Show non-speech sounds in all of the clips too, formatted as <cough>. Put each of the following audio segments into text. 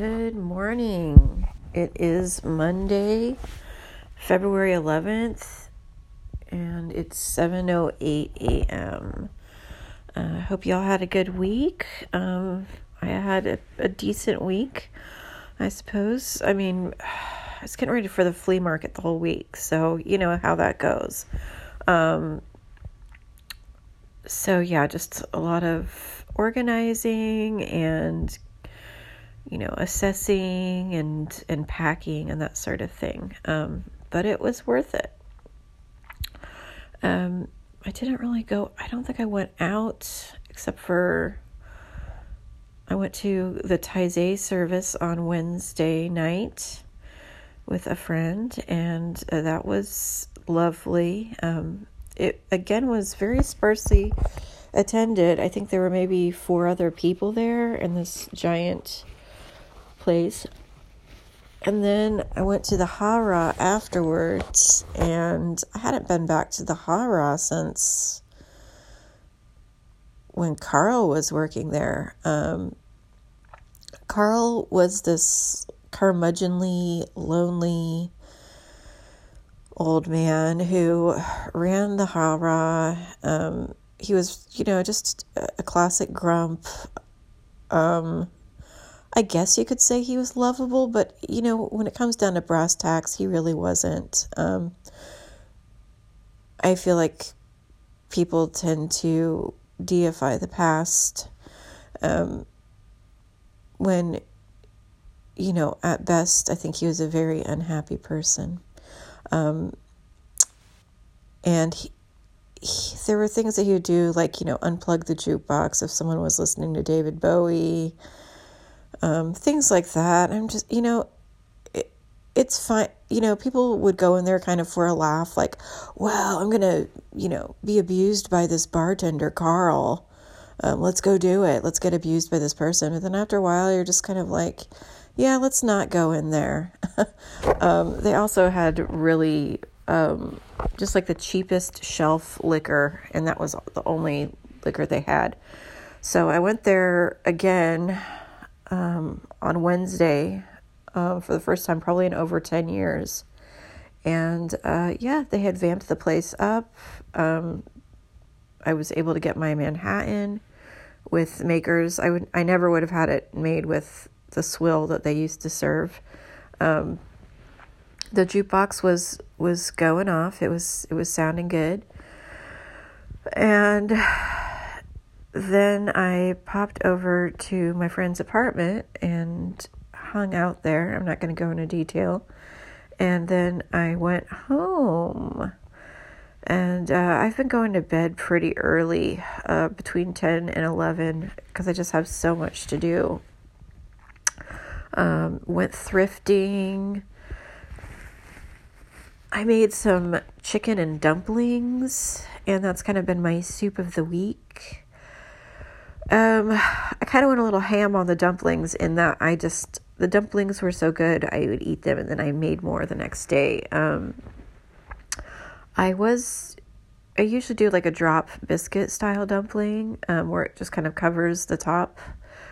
Good morning. It is Monday, February 11th, and it's 7:08 a.m. I uh, hope y'all had a good week. Um, I had a, a, decent week, I suppose. I mean, <sighs> I was getting ready for the flea market the whole week, so you know how that goes. Um, so yeah, just a lot of organizing and you know, assessing and and packing and that sort of thing. Um, but it was worth it. Um, I didn't really go. I don't think I went out except for I went to the Taizé service on Wednesday night with a friend, and uh, that was lovely. Um, it again was very sparsely attended. I think there were maybe four other people there in this giant place. And then I went to the Hara afterwards, and I hadn't been back to the Hara since when Carl was working there. Um, Carl was this curmudgeonly, lonely old man who ran the Hara. Um, he was, you know, just a classic grump. Um, I guess you could say he was lovable, but you know, when it comes down to brass tacks, he really wasn't. Um, I feel like people tend to deify the past um, when, you know, at best, I think he was a very unhappy person. Um, and he, he, there were things that he would do, like, you know, unplug the jukebox if someone was listening to David Bowie um, things like that. I'm just, you know, it, it's fine. You know, people would go in there kind of for a laugh, like, well, I'm going to, you know, be abused by this bartender, Carl. Um, let's go do it. Let's get abused by this person. And then after a while, you're just kind of like, yeah, let's not go in there. <laughs> um, they also had really um, just like the cheapest shelf liquor, and that was the only liquor they had. So I went there again um, on Wednesday uh, for the first time, probably in over 10 years. And uh, yeah, they had vamped the place up. Um, I was able to get my Manhattan with makers. I would I never would have had it made with the swill that they used to serve. Um, the jukebox was was going off. It was it was sounding good. And then I popped over to my friend's apartment and hung out there. I'm not going to go into detail. And then I went home. And uh, I've been going to bed pretty early, uh, between 10 and 11, because I just have so much to do. Um, went thrifting. I made some chicken and dumplings, and that's kind of been my soup of the week. Um, I kind of went a little ham on the dumplings in that I just the dumplings were so good I would eat them and then I made more the next day. Um, I was I usually do like a drop biscuit style dumpling um, where it just kind of covers the top,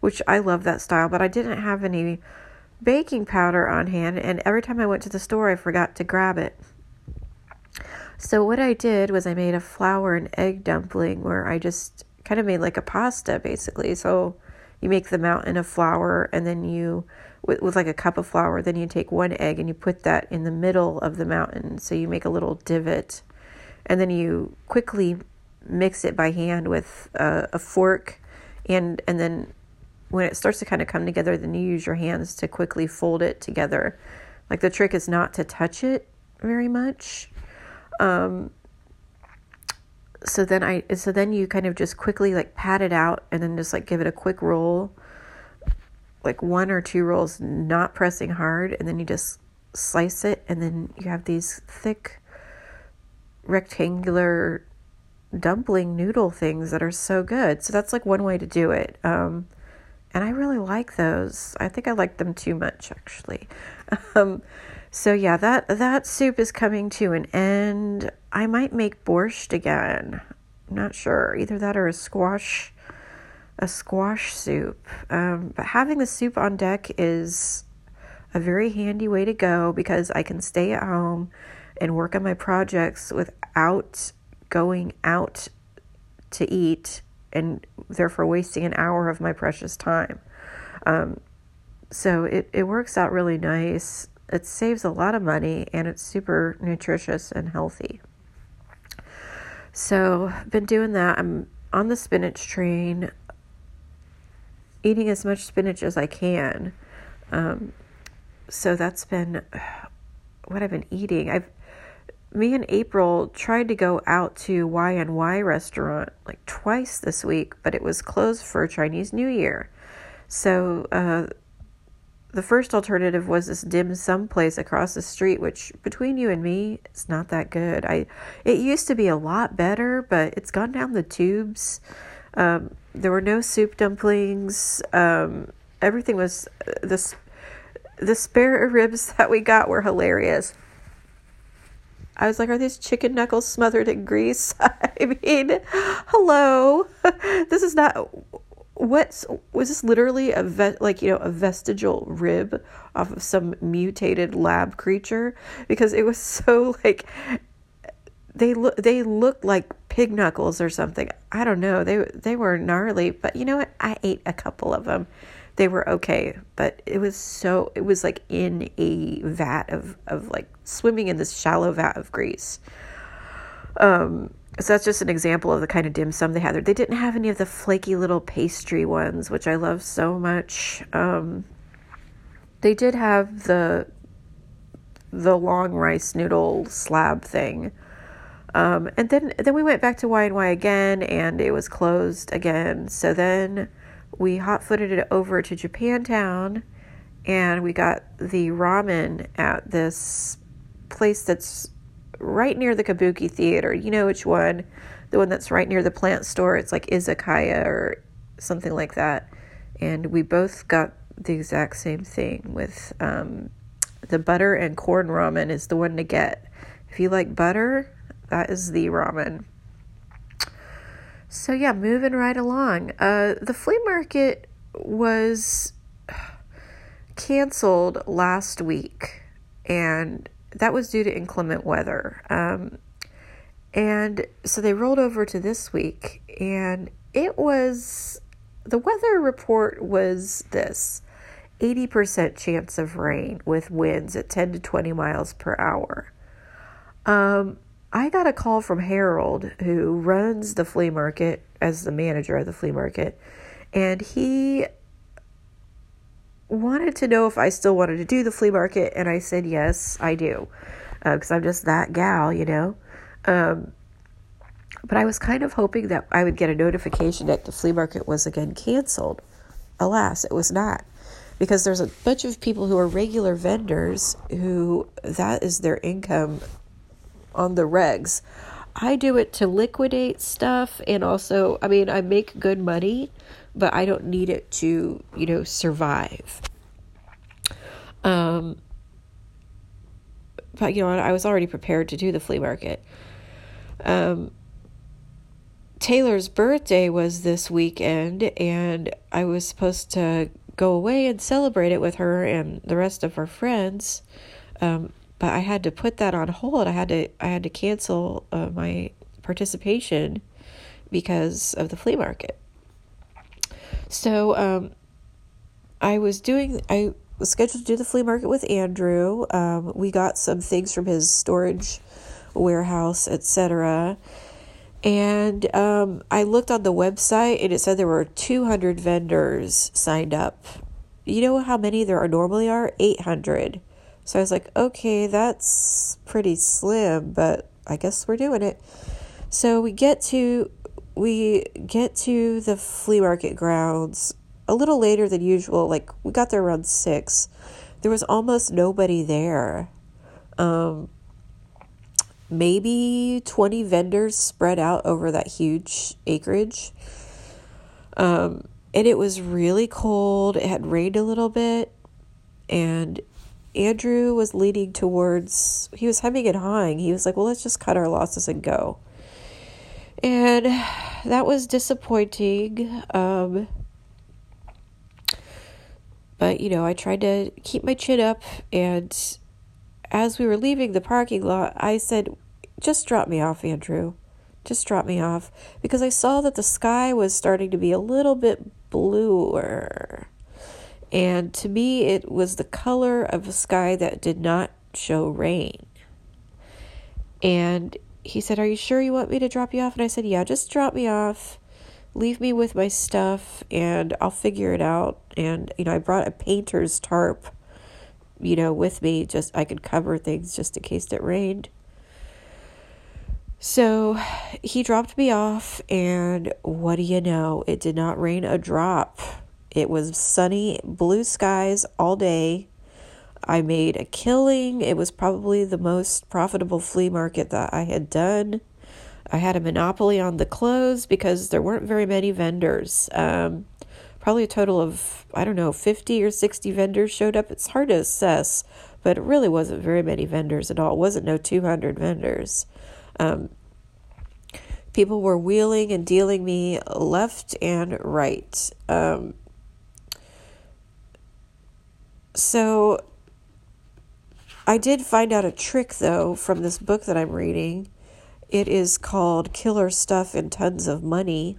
which I love that style. But I didn't have any baking powder on hand, and every time I went to the store, I forgot to grab it. So what I did was I made a flour and egg dumpling where I just kind of made like a pasta basically. So you make the mountain of flour and then you with, with like a cup of flour then you take one egg and you put that in the middle of the mountain. So you make a little divot and then you quickly mix it by hand with a, a fork and and then when it starts to kind of come together then you use your hands to quickly fold it together. Like the trick is not to touch it very much. Um, so then I so then you kind of just quickly like pat it out and then just like give it a quick roll like one or two rolls not pressing hard and then you just slice it and then you have these thick rectangular dumpling noodle things that are so good. So that's like one way to do it. Um, and I really like those. I think I like them too much actually. <laughs> Um, so yeah, that that soup is coming to an end. I might make borscht again. I'm not sure. Either that or a squash a squash soup. Um, but having the soup on deck is a very handy way to go because I can stay at home and work on my projects without going out to eat and therefore wasting an hour of my precious time. Um, so it, it works out really nice. It saves a lot of money and it's super nutritious and healthy. So, been doing that. I'm on the spinach train, eating as much spinach as I can. Um, so that's been what I've been eating. I've me and April tried to go out to Y and Y restaurant like twice this week, but it was closed for Chinese New Year. So uh, the first alternative was this dim sum place across the street, which between you and me, it's not that good. I it used to be a lot better, but it's gone down the tubes. Um, there were no soup dumplings. Um, everything was uh, the the spare <laughs> ribs that we got were hilarious. I was like, are these chicken knuckles smothered in grease? <laughs> I mean, hello. <laughs> this is not what was this literally a vet like you know a vestigial rib off of some mutated lab creature? Because it was <laughs> so like they look they looked like pig knuckles or something. I don't know. They they were gnarly but you know what? I ate a couple of them they were okay but it was so it was like in a vat of of like swimming in this shallow vat of grease. Um so that's just an example of the kind of dim sum they had there. They didn't have any of the flaky little pastry ones, which I love so much. Um, they did have the the long rice noodle slab thing. Um, and then then we went back to Y and Y again, and it was closed again. So then we hot footed it over to Japantown, and we got the ramen at this place that's right near the Kabuki Theater. You know which one? The one that's right near the plant store. It's like Izakaya or something like that. And we both got the exact same thing with um, the butter and corn ramen is the one to get. If you like butter, that is the ramen. So yeah, moving right along. Uh, the flea market was <sighs> canceled last week, and that was due to inclement weather. Um, and so they rolled over to this week, and it was the weather report was this 80% chance of rain with winds at 10 to 20 miles per hour. Um, I got a call from Harold, who runs the flea market as the manager of the flea market, and he wanted to know if I still wanted to do the flea market, and I said yes, I do, because uh, I'm just that gal, you know. Um, but I was kind of hoping that I would get a notification that the flea market was again canceled. Alas, it was not, because there's a bunch of people who are regular vendors who that is their income on the regs. I do it to liquidate stuff and also, I mean, I make good money, but I don't need it to, you know, survive. Um, but you know, I was already prepared to do the flea market. Um, Taylor's birthday was this weekend, and I was supposed to go away and celebrate it with her and the rest of her friends. Um, but I had to put that on hold. I had to I had to cancel uh, my participation because of the flea market. So um, I was doing, I was scheduled to do the flea market with Andrew. Um, we got some things from his storage warehouse, etc. And um, I looked on the website and it said there were 200 vendors signed up. You know how many there are normally are? 800. So I was like, okay, that's pretty slim, but I guess we're doing it. So we get to we get to the flea market grounds a little later than usual. Like we got there around six. There was almost nobody there. Um, maybe 20 vendors spread out over that huge acreage. Um, and it was really cold. It had rained a little bit. And Andrew was leaning towards, he was hemming and hawing. He was like, well, let's just cut our losses and go. And that was disappointing. Um, But, you know, I tried to keep my chin up. And as we were leaving the parking lot, I said, just drop me off, Andrew. Just drop me off. Because I saw that the sky was starting to be a little bit bluer. And to me, it was the color of a sky that did not show rain. And he said, Are you sure you want me to drop you off? And I said, Yeah, just drop me off. Leave me with my stuff and I'll figure it out. And, you know, I brought a painter's tarp, you know, with me. Just I could cover things just in case it rained. So he dropped me off, and what do you know? It did not rain a drop. It was sunny, blue skies all day. I made a killing. It was probably the most profitable flea market that I had done. I had a monopoly on the clothes because there weren't very many vendors. Um, probably a total of, I don't know, 50 or 60 vendors showed up. It's hard to assess, but it really wasn't very many vendors at all. It wasn't no 200 vendors. Um, people were wheeling and dealing me left and right. Um, so I did find out a trick though from this book that I'm reading. It is called Killer Stuff and Tons of Money,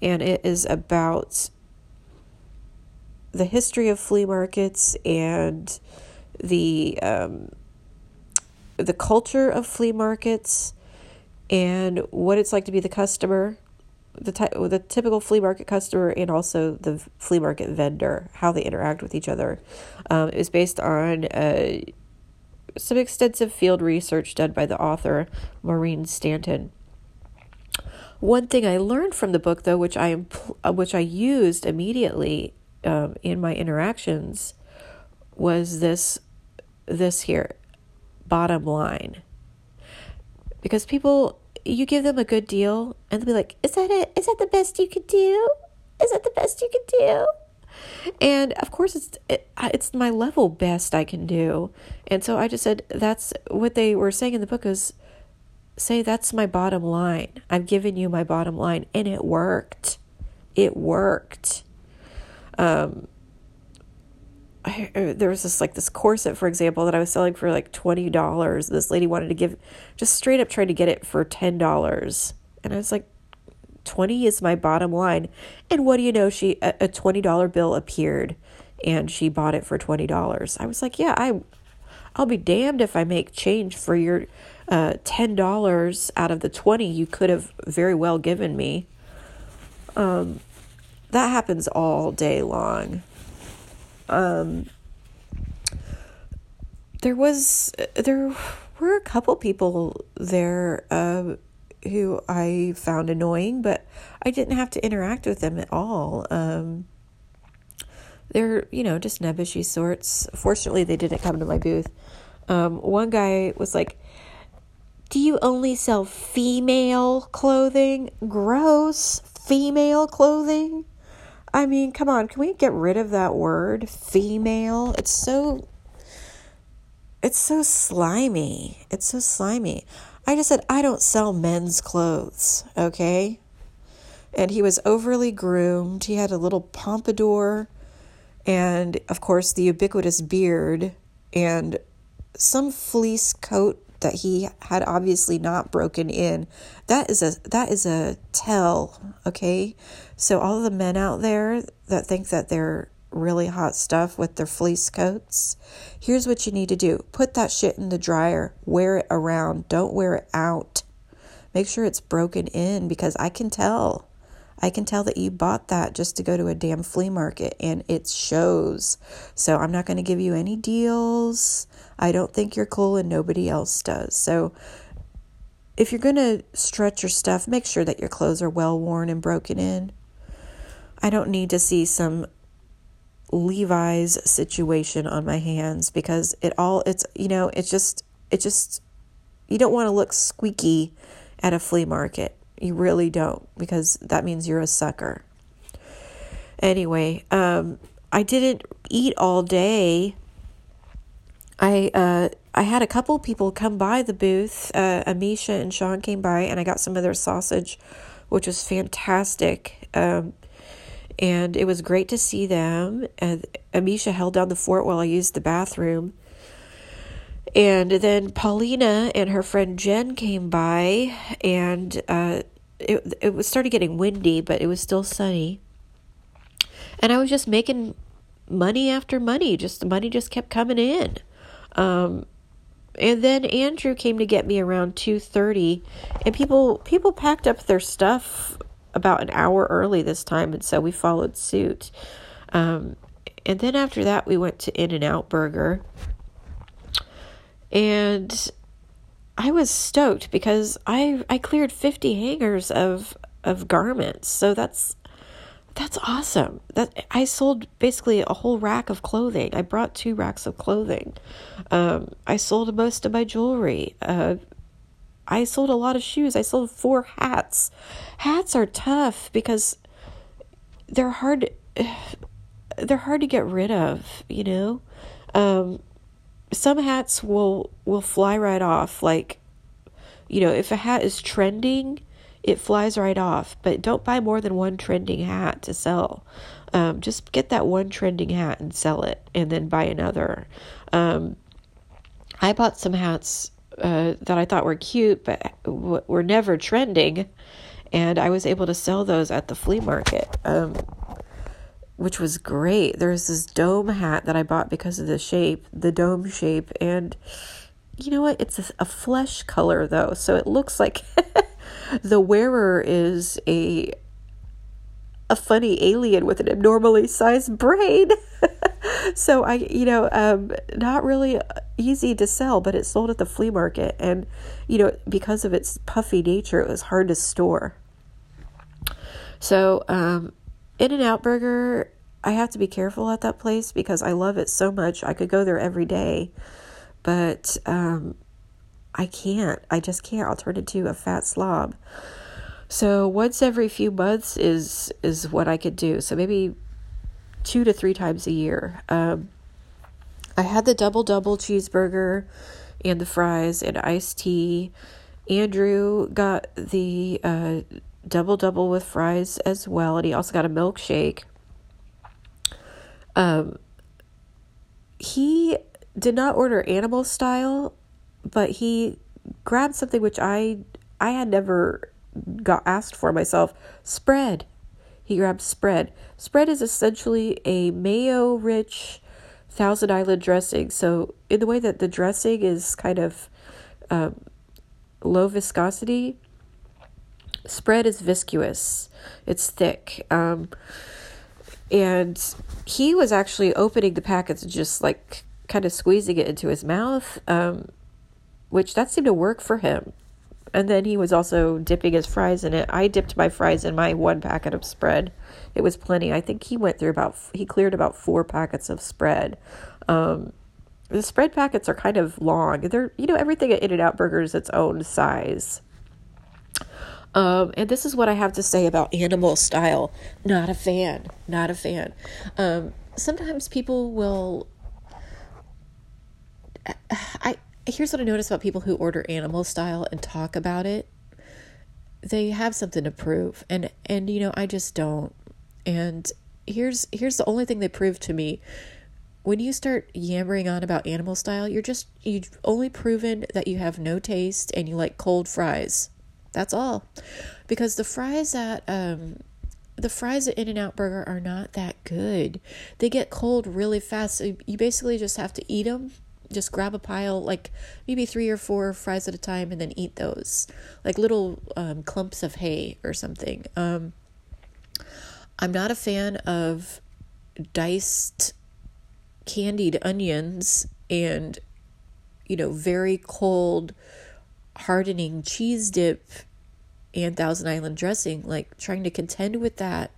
and it is about the history of flea markets and the um, the culture of flea markets and what it's like to be the customer the ty- the typical flea market customer and also the flea market vendor, how they interact with each other. Um, it was based on uh, some extensive field research done by the author Maureen Stanton. One thing I learned from the book, though, which I uh, which I used immediately um, in my interactions, was this this here bottom line. Because people you give them a good deal and they'll be like, Is that it? Is that the best you could do? Is that the best you could do? And of course, it's it, it's my level best I can do. And so I just said, That's what they were saying in the book is say, That's my bottom line. I've given you my bottom line. And it worked. It worked. Um, I, uh, there was this like this corset, for example, that I was selling for like twenty dollars. This lady wanted to give, just straight up tried to get it for ten dollars, and I was like, twenty is my bottom line. And what do you know? She a, a twenty dollar bill appeared, and she bought it for twenty dollars. I was like, yeah, I, I'll be damned if I make change for your, uh, ten dollars out of the twenty you could have very well given me. Um, that happens all day long um, there was there were a couple people there uh, who I found annoying, but I didn't have to interact with them at all. Um, they're you know just nebbishy sorts. Fortunately, they didn't come to my booth. Um, one guy was like, "Do you only sell female clothing? Gross, female clothing." I mean, come on, can we get rid of that word, female? It's so it's so slimy. It's so slimy. I just said I don't sell men's clothes, okay? And he was overly groomed. He had a little pompadour and of course the ubiquitous beard and some fleece coat that he had obviously not broken in. That is a that is a tell, okay? So all the men out there that think that they're really hot stuff with their fleece coats, here's what you need to do. Put that shit in the dryer, wear it around, don't wear it out. Make sure it's broken in because I can tell. I can tell that you bought that just to go to a damn flea market and it shows. So I'm not going to give you any deals. I don't think you're cool and nobody else does. So if you're going to stretch your stuff, make sure that your clothes are well worn and broken in. I don't need to see some Levi's situation on my hands because it all it's you know, it's just it just you don't want to look squeaky at a flea market. You really don't because that means you're a sucker. Anyway, um I didn't eat all day I uh, I had a couple people come by the booth. Uh, Amisha and Sean came by, and I got some of their sausage, which was fantastic. Um, And it was great to see them. And Amisha held down the fort while I used the bathroom. And then Paulina and her friend Jen came by, and uh, it it was started getting windy, but it was still sunny. And I was just making money after money. Just the money just kept coming in. Um, and then Andrew came to get me around two thirty, and people people packed up their stuff about an hour early this time, and so we followed suit. Um, and then after that, we went to In and Out Burger and I was stoked because I I cleared 50 hangers of of garments. So that's that's awesome. That I sold basically a whole rack of clothing. I brought two racks of clothing. Um, I sold most of my jewelry. Uh, I sold a lot of shoes. I sold four hats. Hats are tough because they're hard. <sighs> They're hard to get rid of. You know. Um, some hats will will fly right off like you know if a hat is trending it flies right off but don't buy more than one trending hat to sell um, just get that one trending hat and sell it and then buy another um, i bought some hats uh, that i thought were cute but were never trending and i was able to sell those at the flea market um, which was great. There's this dome hat that I bought because of the shape, the dome shape, and you know what? It's a, a flesh color though, so it looks like <laughs> the wearer is a a funny alien with an abnormally sized brain. <laughs> <laughs> so I, you know, um, not really easy to sell, but it sold at the flea market, and you know, because of its puffy nature, it was hard to store. So, um, in and Out Burger, I have to be careful at that place because I love it so much. I could go there every day, but um, I can't. I just can't. I'll turn into a fat slob. So once every few months is is what I could do. So maybe two to three times a year. Um, I had the double double cheeseburger and the fries and iced tea. Andrew got the uh, double double with fries as well, and he also got a milkshake. Um, he did not order animal style, but he grabbed something which I I had never got asked for myself. Spread. He grabbed spread. Spread is essentially a mayo rich Thousand Island dressing. So in the way that the dressing is kind of um, low viscosity, spread is viscous. It's thick. Um, and he was actually opening the packets and just like kind of squeezing it into his mouth, um, which that seemed to work for him. And then he was also dipping his fries in it. I dipped my fries in my one packet of spread. It was plenty. I think he went through about, he cleared about four packets of spread. Um, the spread packets are kind of long. They're, you know, everything at In N Out Burger is its own size. Um, and this is what I have to say about animal style. Not a fan. Not a fan. Um, sometimes people will. I here's what I notice about people who order animal style and talk about it. They have something to prove, and and you know I just don't. And here's here's the only thing they prove to me. When you start yammering on about animal style, you're just you've only proven that you have no taste and you like cold fries that's all. Because the fries at um the fries at In-N-Out Burger are not that good. They get cold really fast. So you basically just have to eat them. Just grab a pile, like maybe three or four fries at a time, and then eat those, like little um, clumps of hay or something. Um, I'm not a fan of diced candied onions and, you know, very cold hardening cheese dip and Thousand Island dressing, like trying to contend with that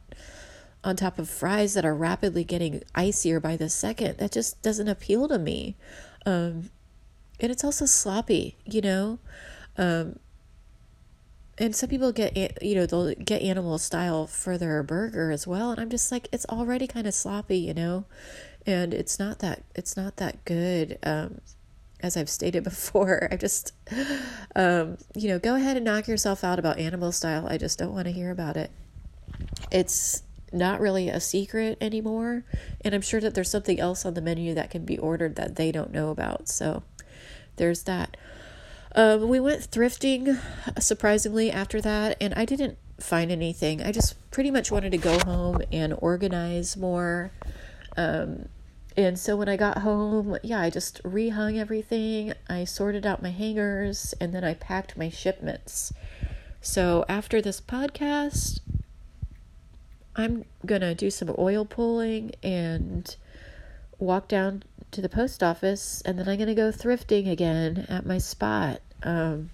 on top of fries that are rapidly getting icier by the second, that just doesn't appeal to me. Um, and it's also sloppy, you know. Um, and some people get you know they'll get animal style for their burger as well, and I'm just like it's already kind of sloppy, you know, and it's not that it's not that good. Um, as I've stated <laughs> before, I just, um, you know, go ahead and knock yourself out about animal style. I just don't want to hear about it. It's not really a secret anymore. And I'm sure that there's something else on the menu that can be ordered that they don't know about. So there's that. Um, we went thrifting surprisingly after that, and I didn't find anything. I just pretty much wanted to go home and organize more. Um, and so when I got home, yeah, I just rehung everything. I sorted out my hangers and then I packed my shipments. So after this podcast, I'm going to do some oil pulling and walk down to the post office and then I'm going to go thrifting again at my spot. Um,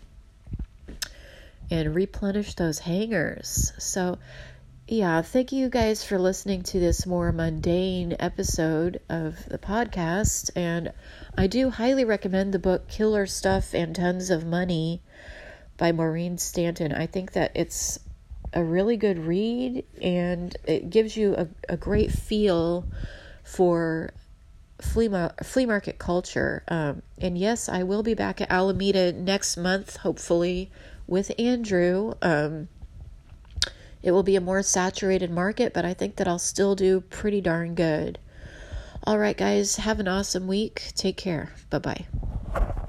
and replenish those hangers. So, yeah, thank you guys for listening to this more mundane episode of the podcast. And I do highly recommend the book Killer Stuff and Tons of Money by Maureen Stanton. I think that it's a really good read and it gives you a, a great feel for flea, flea market culture. Um, and yes, I will be back at Alameda next month, hopefully, with Andrew. Um, it will be a more saturated market, but I think that I'll still do pretty darn good. All right, guys, have an awesome week. Take care. Bye bye.